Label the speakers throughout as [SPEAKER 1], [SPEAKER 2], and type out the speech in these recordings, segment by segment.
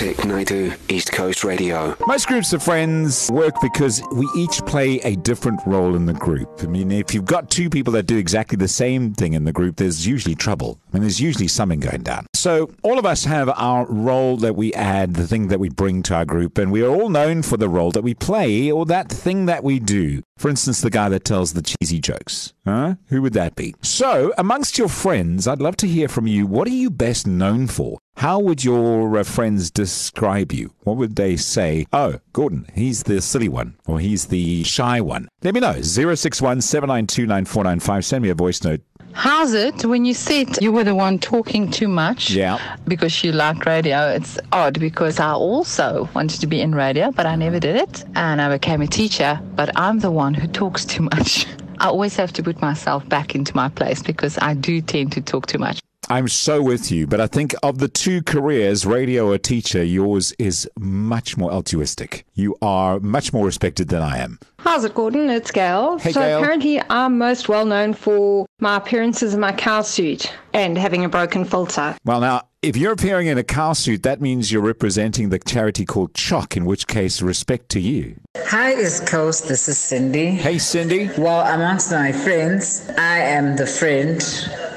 [SPEAKER 1] Vic Naidu, East Coast Radio.
[SPEAKER 2] Most groups of friends work because we each play a different role in the group. I mean, if you've got two people that do exactly the same thing in the group, there's usually trouble. I mean, there's usually something going down. So, all of us have our role that we add, the thing that we bring to our group, and we are all known for the role that we play or that thing that we do. For instance, the guy that tells the cheesy jokes. Huh? Who would that be? So, amongst your friends, I'd love to hear from you. What are you best known for? How would your uh, friends describe you? What would they say? Oh, Gordon, he's the silly one, or he's the shy one. Let me know. 061 792 Send me a voice note.
[SPEAKER 3] How's it when you said you were the one talking too much?
[SPEAKER 2] Yeah.
[SPEAKER 3] Because you liked radio. It's odd because I also wanted to be in radio, but I never did it. And I became a teacher, but I'm the one who talks too much. I always have to put myself back into my place because I do tend to talk too much.
[SPEAKER 2] I'm so with you, but I think of the two careers, radio or teacher, yours is much more altruistic. You are much more respected than I am.
[SPEAKER 4] How's it, Gordon? It's Gail.
[SPEAKER 2] Hey,
[SPEAKER 4] so
[SPEAKER 2] Gail.
[SPEAKER 4] apparently, I'm most well known for my appearances in my cow suit and having a broken filter.
[SPEAKER 2] Well, now, if you're appearing in a cow suit, that means you're representing the charity called CHOC, in which case, respect to you.
[SPEAKER 5] Hi, East Coast. This is Cindy.
[SPEAKER 2] Hey, Cindy.
[SPEAKER 5] Well, amongst my friends, I am the friend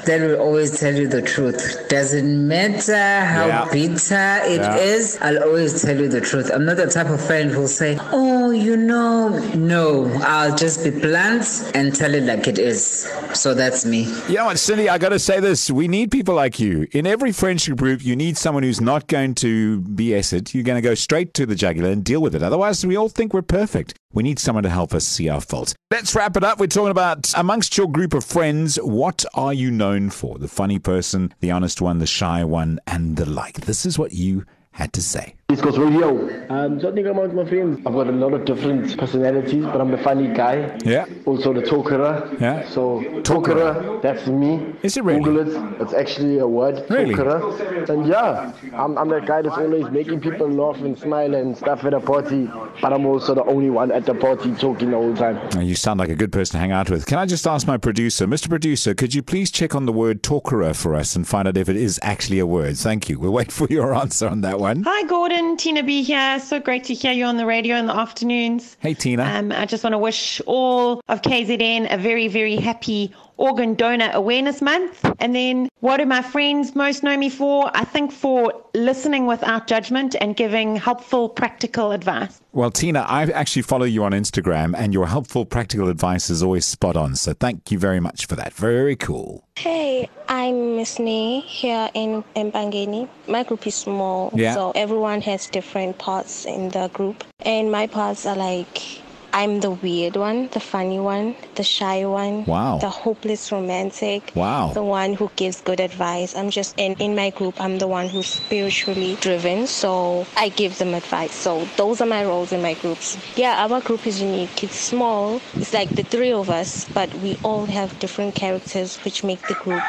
[SPEAKER 5] that will always tell you the truth. Doesn't matter how
[SPEAKER 2] Yeah.
[SPEAKER 5] bitter it
[SPEAKER 2] Yeah.
[SPEAKER 5] is, I'll always tell you the truth. I'm not the type of friend who'll say, Oh, you know, no. I'll just be blunt and tell it like it is. So that's me.
[SPEAKER 2] You know what, Cindy, I got to say this. We need people like you. In every friendship group, you need someone who's not going to BS it. You're going to go straight to the jugular and deal with it. Otherwise, we all think we're perfect. We need someone to help us see our faults. Let's wrap it up. We're talking about amongst your group of friends, what are you known for? The funny person, the honest one, the shy one, and the like. This is what you had to say.
[SPEAKER 6] East Coast Radio. Um, so I think amongst my friends, I've got a lot of different personalities, but I'm the funny guy.
[SPEAKER 2] Yeah.
[SPEAKER 6] Also the talkerer.
[SPEAKER 2] Yeah.
[SPEAKER 6] So
[SPEAKER 2] Talkerer.
[SPEAKER 6] talkerer, that's me.
[SPEAKER 2] Is it really?
[SPEAKER 6] Google it. It's actually a word.
[SPEAKER 2] Really?
[SPEAKER 6] Talkerer. And yeah, I'm, I'm that guy that's always making people laugh and smile and stuff at a party, but I'm also the only one at the party talking the whole time.
[SPEAKER 2] You sound like a good person to hang out with. Can I just ask my producer, Mr. Producer, could you please check on the word talkerer for us and find out if it is actually a word? Thank you. We'll wait for your answer on that one.
[SPEAKER 7] Hi, Gordon. Tina B here. So great to hear you on the radio in the afternoons.
[SPEAKER 2] Hey, Tina.
[SPEAKER 7] Um, I just want to wish all of KZN a very, very happy Organ Donor Awareness Month. And then, what do my friends most know me for? I think for listening without judgment and giving helpful, practical advice.
[SPEAKER 2] Well, Tina, I actually follow you on Instagram, and your helpful, practical advice is always spot on. So thank you very much for that. Very cool.
[SPEAKER 8] Hey, I'm Miss Nee here in Empangeni. My group is small,
[SPEAKER 2] Yeah.
[SPEAKER 8] so everyone has different parts in the group. And my parts are like I'm the weird one, the funny one, the shy one,
[SPEAKER 2] Wow.
[SPEAKER 8] the hopeless romantic,
[SPEAKER 2] Wow.
[SPEAKER 8] the one who gives good advice. I'm just in in my group. I'm the one who's spiritually driven, so I give them advice. So those are my roles in my groups. Yeah, our group is unique. It's small. It's like the three of us, but we all have different characters, which make the group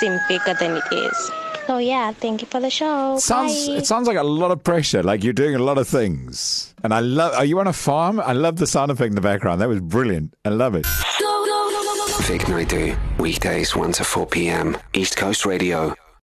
[SPEAKER 8] seem bigger than it is. So yeah, thank you for the show.
[SPEAKER 2] Sounds
[SPEAKER 8] Bye.
[SPEAKER 2] it sounds like a lot of pressure. Like you're doing a lot of things. And I love. Are you on a farm? I love the sound effect in the background. That was brilliant. I love it.
[SPEAKER 1] Vic Naidu, weekdays 1 to 4 p.m. East Coast Radio.